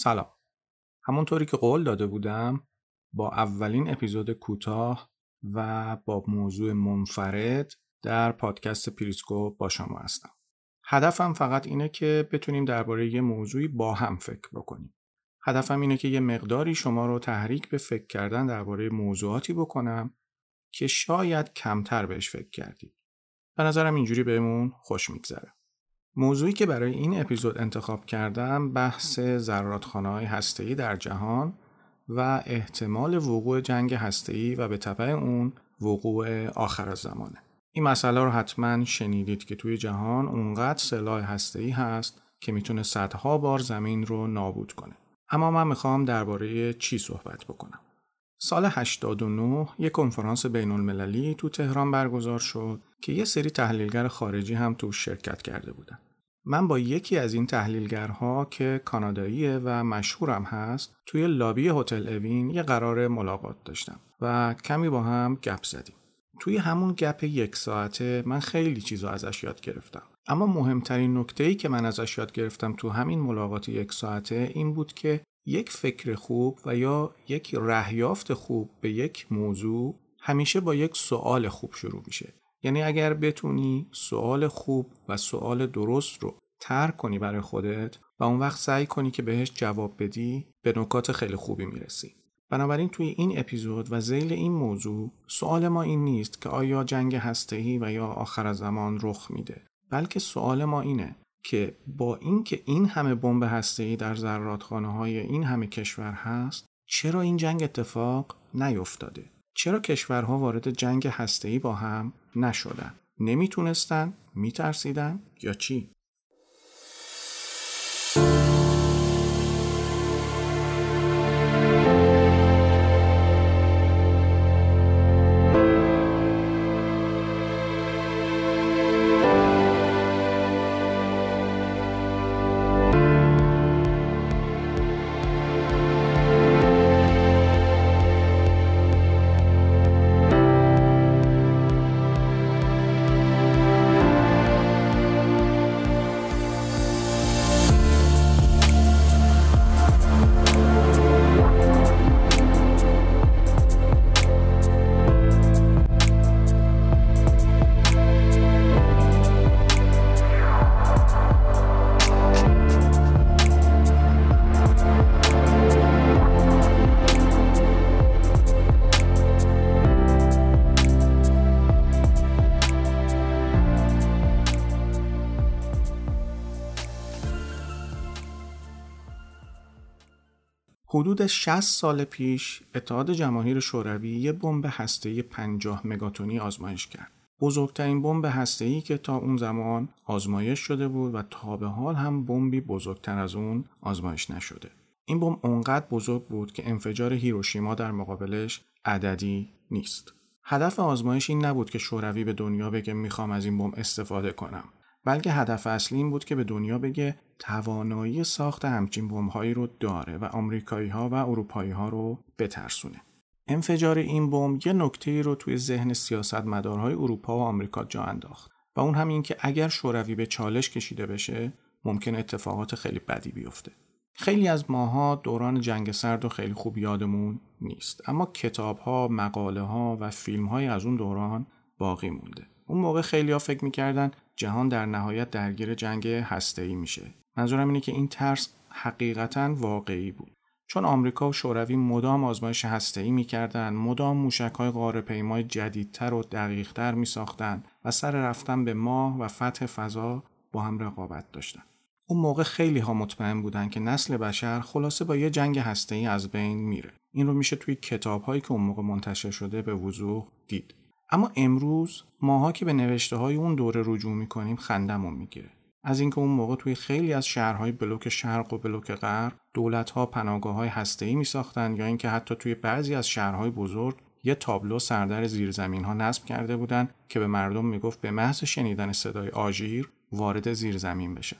سلام. همونطوری که قول داده بودم با اولین اپیزود کوتاه و با موضوع منفرد در پادکست پریسکو با شما هستم. هدفم فقط اینه که بتونیم درباره یه موضوعی با هم فکر بکنیم. هدفم اینه که یه مقداری شما رو تحریک به فکر کردن درباره موضوعاتی بکنم که شاید کمتر بهش فکر کردید. به نظرم اینجوری بهمون خوش میگذره. موضوعی که برای این اپیزود انتخاب کردم بحث زراتخانه های هسته‌ای در جهان و احتمال وقوع جنگ هسته‌ای و به تبع اون وقوع آخر زمانه. این مسئله رو حتما شنیدید که توی جهان اونقدر سلاح هسته‌ای هست که می‌تونه صدها بار زمین رو نابود کنه. اما من می‌خوام درباره چی صحبت بکنم. سال 89 یک کنفرانس بین المللی تو تهران برگزار شد که یه سری تحلیلگر خارجی هم تو شرکت کرده بودن. من با یکی از این تحلیلگرها که کاناداییه و مشهورم هست توی لابی هتل اوین یه قرار ملاقات داشتم و کمی با هم گپ زدیم. توی همون گپ یک ساعته من خیلی چیزا ازش یاد گرفتم. اما مهمترین نکته ای که من ازش یاد گرفتم تو همین ملاقات یک ساعته این بود که یک فکر خوب و یا یک رهیافت خوب به یک موضوع همیشه با یک سوال خوب شروع میشه. یعنی اگر بتونی سوال خوب و سوال درست رو ترک کنی برای خودت و اون وقت سعی کنی که بهش جواب بدی به نکات خیلی خوبی می‌رسی. بنابراین توی این اپیزود و زیل این موضوع سوال ما این نیست که آیا جنگ هسته‌ای و یا آخر زمان رخ میده بلکه سوال ما اینه که با اینکه این همه بمب هسته‌ای در زرادخانه های این همه کشور هست چرا این جنگ اتفاق نیفتاده؟ چرا کشورها وارد جنگ هسته‌ای با هم نشدن؟ نمی‌تونستن؟ میترسیدن؟ یا چی؟ حدود 60 سال پیش اتحاد جماهیر شوروی یه بمب هسته‌ای 50 مگاتونی آزمایش کرد. بزرگترین بمب هسته‌ای که تا اون زمان آزمایش شده بود و تا به حال هم بمبی بزرگتر از اون آزمایش نشده. این بمب اونقدر بزرگ بود که انفجار هیروشیما در مقابلش عددی نیست. هدف آزمایش این نبود که شوروی به دنیا بگه می‌خوام از این بمب استفاده کنم. بلکه هدف اصلی این بود که به دنیا بگه توانایی ساخت همچین بمب‌هایی رو داره و آمریکایی ها و اروپایی ها رو بترسونه. انفجار این بمب یه نکته رو توی ذهن سیاستمدارهای اروپا و آمریکا جا انداخت و اون هم این که اگر شوروی به چالش کشیده بشه ممکن اتفاقات خیلی بدی بیفته. خیلی از ماها دوران جنگ سرد و خیلی خوب یادمون نیست اما کتاب ها، مقاله ها و فیلم های از اون دوران باقی مونده. اون موقع خیلی ها فکر می‌کردن جهان در نهایت درگیر جنگ هسته‌ای میشه. منظورم اینه که این ترس حقیقتا واقعی بود. چون آمریکا و شوروی مدام آزمایش هسته‌ای می‌کردن، مدام موشک‌های غاره‌پیمای جدیدتر و دقیقتر میساختن و سر رفتن به ماه و فتح فضا با هم رقابت داشتن. اون موقع خیلی ها مطمئن بودن که نسل بشر خلاصه با یه جنگ ای از بین میره. این رو میشه توی کتاب هایی که اون موقع منتشر شده به وضوح دید. اما امروز ماها که به نوشته های اون دوره رجوع می‌کنیم خندمون می‌گیره. از اینکه اون موقع توی خیلی از شهرهای بلوک شرق و بلوک غرب دولت‌ها پناهگاه های می ساختن یا اینکه حتی توی بعضی از شهرهای بزرگ یه تابلو سردر زیرزمین ها نصب کرده بودن که به مردم می‌گفت به محض شنیدن صدای آژیر وارد زیرزمین بشه.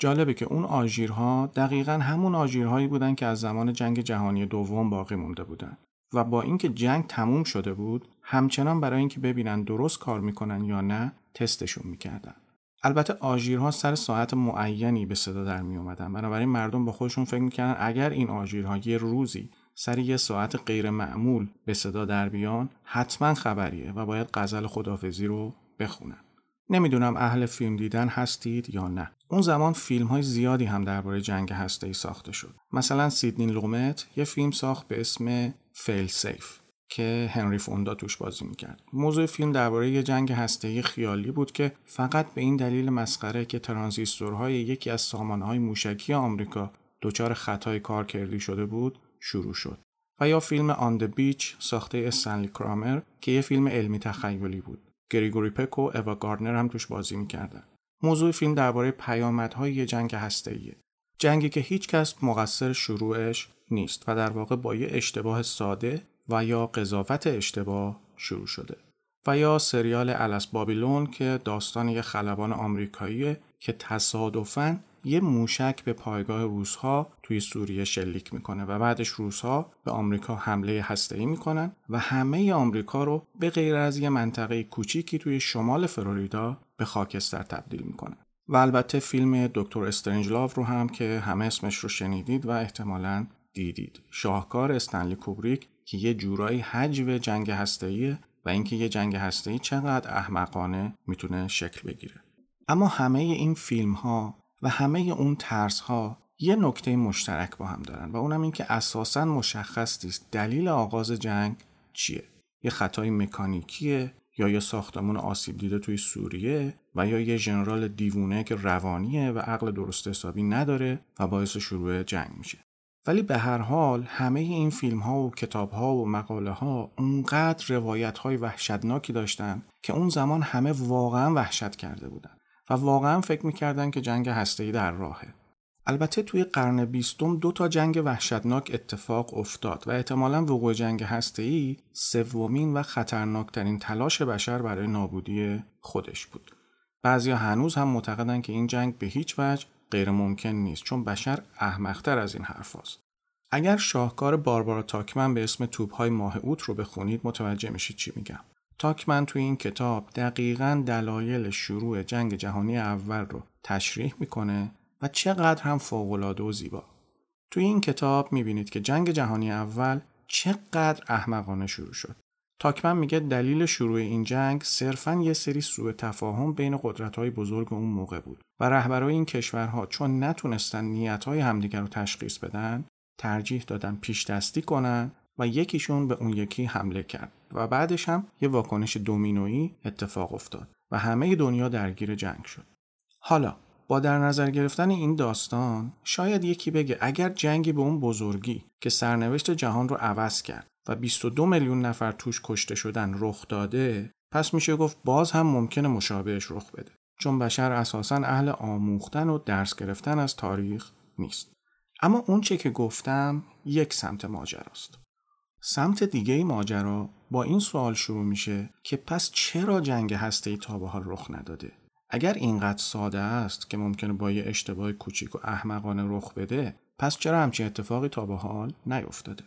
جالبه که اون آژیرها دقیقا همون آژیرهایی بودن که از زمان جنگ جهانی دوم باقی مونده بودن و با اینکه جنگ تموم شده بود همچنان برای اینکه ببینن درست کار می‌کنن یا نه تستشون می‌کردن. البته آژیرها سر ساعت معینی به صدا در می اومدن بنابراین مردم با خودشون فکر می‌کردن اگر این آژیرها یه روزی سر یه ساعت غیر معمول به صدا در بیان حتما خبریه و باید غزل خدافزی رو بخونن. نمی‌دونم اهل فیلم دیدن هستید یا نه. اون زمان فیلم های زیادی هم درباره جنگ هسته ساخته شد. مثلا سیدنی لومت یه فیلم ساخت به اسم فیل سیف که هنری فوندا توش بازی می‌کرد. موضوع فیلم درباره یه جنگ هسته‌ای خیالی بود که فقط به این دلیل مسخره که ترانزیستورهای یکی از سامانهای موشکی آمریکا دچار خطای کارکردی شده بود شروع شد. و یا فیلم آن بیچ ساخته استنلی کرامر که یه فیلم علمی تخیلی بود. گریگوری پک و اوا گاردنر هم توش بازی می‌کردن. موضوع فیلم درباره پیامدهای یه جنگ هسته‌ایه. جنگی که هیچ کس مقصر شروعش نیست و در واقع با یه اشتباه ساده و یا قضاوت اشتباه شروع شده و یا سریال الس بابیلون که داستان یه خلبان آمریکایی که تصادفاً یه موشک به پایگاه روسها توی سوریه شلیک می‌کنه و بعدش روسها به آمریکا حمله هسته‌ای می‌کنن و همه آمریکا رو به غیر از یه منطقه کوچیکی توی شمال فلوریدا به خاکستر تبدیل می‌کنن. و البته فیلم دکتر استرنجلاو رو هم که همه اسمش رو شنیدید و احتمالاً دیدید. شاهکار استنلی کوبریک که یه جورایی حجو جنگ هسته‌ایه و اینکه یه جنگ هسته‌ای چقدر احمقانه می‌تونه شکل بگیره. اما همه این فیلم ها و همه اون ترس ها یه نکته مشترک با هم دارن و اونم این که اساسا مشخص نیست دلیل آغاز جنگ چیه. یه خطای مکانیکیه یا یه ساختمون آسیب دیده توی سوریه و یا یه ژنرال دیوونه که روانیه و عقل درست حسابی نداره و باعث شروع جنگ میشه ولی به هر حال همه این فیلم ها و کتاب ها و مقاله ها اونقدر روایت های وحشتناکی داشتن که اون زمان همه واقعا وحشت کرده بودن و واقعا فکر می‌کردن که جنگ هسته‌ای در راهه. البته توی قرن بیستم دو تا جنگ وحشتناک اتفاق افتاد و احتمالا وقوع جنگ هسته‌ای سومین و خطرناکترین تلاش بشر برای نابودی خودش بود. بعضیا هنوز هم معتقدن که این جنگ به هیچ وجه غیر ممکن نیست چون بشر احمقتر از این حرف هست. اگر شاهکار باربارا تاکمن به اسم توبهای ماه اوت رو بخونید متوجه میشید چی میگم. تاکمن توی این کتاب دقیقا دلایل شروع جنگ جهانی اول رو تشریح می‌کنه و چقدر هم فوقالعاده و زیبا. توی این کتاب می‌بینید که جنگ جهانی اول چقدر احمقانه شروع شد. تاکمن میگه دلیل شروع این جنگ صرفا یه سری سوء تفاهم بین قدرت‌های بزرگ اون موقع بود و رهبرای این کشورها چون نتونستن نیت‌های همدیگر رو تشخیص بدن ترجیح دادن پیش دستی کنن و یکیشون به اون یکی حمله کرد و بعدش هم یه واکنش دومینویی اتفاق افتاد و همه دنیا درگیر جنگ شد. حالا با در نظر گرفتن این داستان شاید یکی بگه اگر جنگی به اون بزرگی که سرنوشت جهان رو عوض کرد و 22 میلیون نفر توش کشته شدن رخ داده پس میشه گفت باز هم ممکنه مشابهش رخ بده. چون بشر اساسا اهل آموختن و درس گرفتن از تاریخ نیست. اما اون چه که گفتم یک سمت ماجراست. سمت دیگه ماجرا با این سوال شروع میشه که پس چرا جنگ هسته ای تا به حال رخ نداده؟ اگر اینقدر ساده است که ممکنه با یه اشتباه کوچیک و احمقانه رخ بده پس چرا همچین اتفاقی تا به حال نیفتاده؟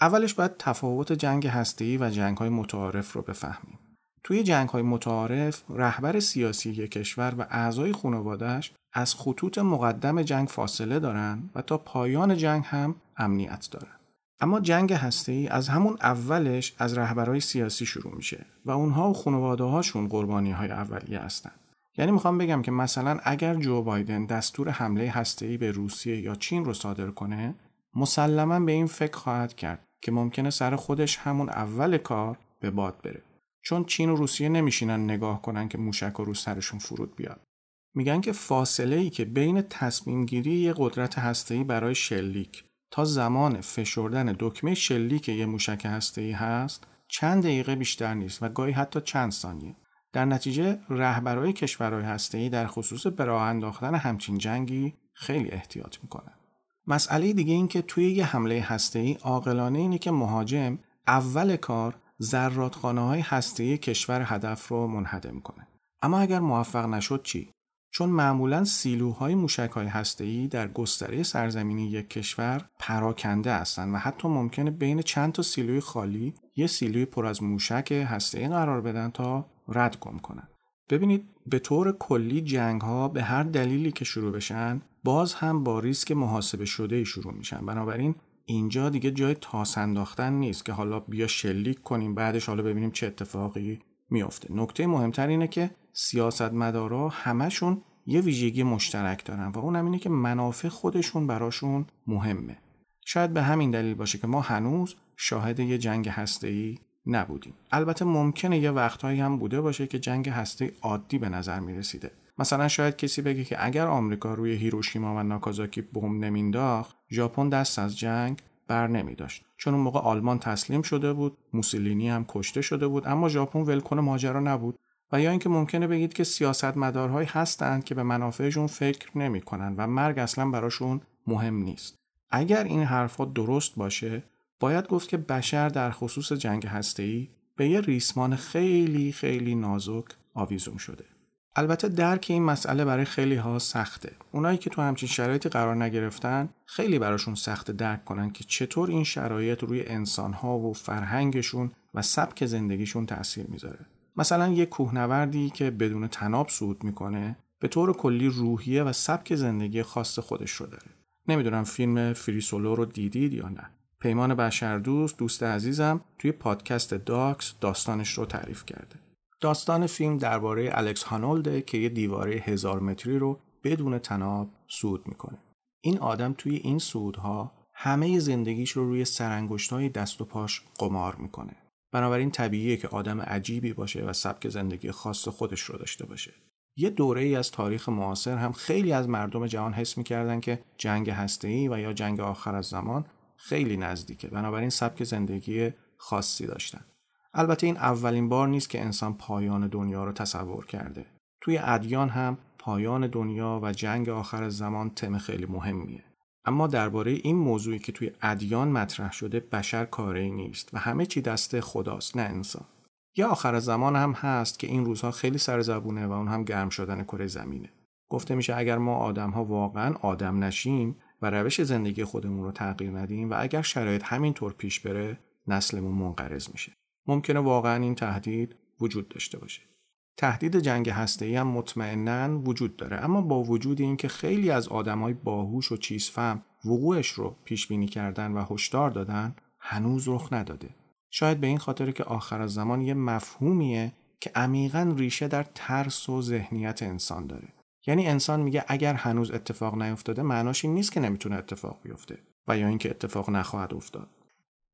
اولش باید تفاوت جنگ هسته‌ای و جنگ های متعارف رو بفهمیم. توی جنگ های متعارف رهبر سیاسی یک کشور و اعضای خانوادهش از خطوط مقدم جنگ فاصله دارن و تا پایان جنگ هم امنیت دارن. اما جنگ هسته از همون اولش از رهبرهای سیاسی شروع میشه و اونها و خانواده هاشون قربانی های اولیه هستن. یعنی می‌خوام بگم که مثلا اگر جو بایدن دستور حمله هسته‌ای به روسیه یا چین رو صادر کنه مسلما به این فکر خواهد کرد که ممکنه سر خودش همون اول کار به باد بره. چون چین و روسیه نمیشینن نگاه کنن که موشک و رو سرشون فرود بیاد. میگن که فاصله ای که بین تصمیم گیری یه قدرت هسته‌ای برای شلیک تا زمان فشردن دکمه شلیک یه موشک هسته‌ای هست چند دقیقه بیشتر نیست و گاهی حتی چند ثانیه. در نتیجه رهبرای کشورهای هسته‌ای در خصوص به راه انداختن همچین جنگی خیلی احتیاط می‌کنن. مسئله دیگه این که توی یه حمله هسته‌ای عاقلانه اینه که مهاجم اول کار زرادخانه های هسته‌ای کشور هدف رو منهدم کنه. اما اگر موفق نشد چی؟ چون معمولا سیلوهای موشک های هسته‌ای در گستره سرزمینی یک کشور پراکنده هستند و حتی ممکنه بین چند تا سیلوی خالی یه سیلوی پر از موشک هسته‌ای قرار بدن تا رد گم کنن. ببینید به طور کلی جنگ ها به هر دلیلی که شروع بشن باز هم با ریسک محاسبه شده شروع میشن. بنابراین اینجا دیگه جای تاس انداختن نیست که حالا بیا شلیک کنیم بعدش حالا ببینیم چه اتفاقی میافته. نکته مهمتر اینه که سیاستمدارا همشون یه ویژگی مشترک دارن و اون اینه که منافع خودشون براشون مهمه. شاید به همین دلیل باشه که ما هنوز شاهد یه جنگ هسته‌ای نبودیم. البته ممکنه یه وقتهایی هم بوده باشه که جنگ هسته عادی به نظر می رسیده مثلا شاید کسی بگه که اگر آمریکا روی هیروشیما و ناکازاکی بمب نمینداخت ژاپن دست از جنگ بر نمی داشت چون اون موقع آلمان تسلیم شده بود موسولینی هم کشته شده بود اما ژاپن ولکن ماجرا نبود. و یا اینکه ممکنه بگید که سیاستمدارهایی هستند که به منافعشون فکر نمی‌کنن و مرگ اصلا براشون مهم نیست. اگر این حرفها درست باشه باید گفت که بشر در خصوص جنگ هسته‌ای به یه ریسمان خیلی خیلی نازک آویزون شده. البته درک این مسئله برای خیلی ها سخته. اونایی که تو همچین شرایطی قرار نگرفتن خیلی براشون سخت درک کنن که چطور این شرایط روی انسانها و فرهنگشون و سبک زندگیشون تاثیر می‌ذاره. مثلا یه کوهنوردی که بدون تناب صعود می‌کنه به طور کلی روحیه و سبک زندگی خاص خودش رو داره. نمی‌دونم فیلم فریسولو رو دیدید یا نه. پیمان بشردوست دوست عزیزم توی پادکست داکس داستانش رو تعریف کرده. داستان فیلم درباره الکس هانولده که یه دیواره هزار متری رو بدون تناب سود می‌کنه. این آدم توی این سودها همه زندگیش رو روی سرانگشت‌های دست و پاش قمار می‌کنه. بنابراین طبیعیه که آدم عجیبی باشه و سبک زندگی خاص خودش رو داشته باشه. یه دوره ای از تاریخ معاصر هم خیلی از مردم جهان حس می‌کردن که جنگ هسته‌ای و یا جنگ آخر از زمان خیلی نزدیکه. بنابراین سبک زندگی خاصی داشتن. البته این اولین بار نیست که انسان پایان دنیا رو تصور کرده. توی ادیان هم پایان دنیا و جنگ آخر زمان تم خیلی مهمیه. اما درباره این موضوعی که توی ادیان مطرح شده بشر کاری نیست و همه چی دست خداست نه انسان. یا آخر زمان هم هست که این روزها خیلی سرزبونه و اون هم گرم شدن کره زمینه. گفته میشه اگر ما آدم ها واقعا آدم نشیم و روش زندگی خودمون رو تغییر ندیم و اگر شرایط همینطور پیش بره نسلمون منقرض میشه. ممکنه واقعا این تهدید وجود داشته باشه. تهدید جنگ هسته‌ای هم مطمئنا وجود داره اما با وجود اینکه خیلی از آدمای باهوش و چیزفهم وقوعش رو پیش بینی کردن و هشدار دادن هنوز رخ نداده. شاید به این خاطر که آخر زمان یه مفهومیه که عمیقا ریشه در ترس و ذهنیت انسان داره. یعنی انسان میگه اگر هنوز اتفاق نیفتاده معناش این نیست که نمی‌تونه اتفاق بیفته و یا اینکه اتفاق نخواهد افتاد.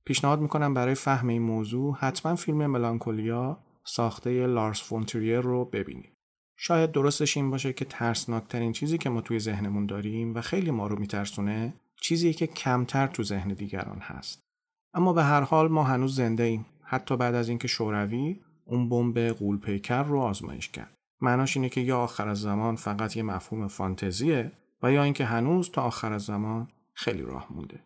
پیشنهاد می‌کنم برای فهم این موضوع حتما فیلم ملانکولیا ساخته لارس فونتریر رو ببینید. شاید درستش این باشه که ترسناکترین چیزی که ما توی ذهنمون داریم و خیلی ما رو میترسونه چیزی که کمتر تو ذهن دیگران هست. اما به هر حال ما هنوز زنده ایم. حتی بعد از اینکه شوروی اون بمب قولپیکر رو آزمایش کرد. معناش اینه که یا آخر از زمان فقط یه مفهوم فانتزیه و یا اینکه هنوز تا آخر از زمان خیلی راه مونده.